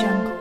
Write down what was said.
jungle.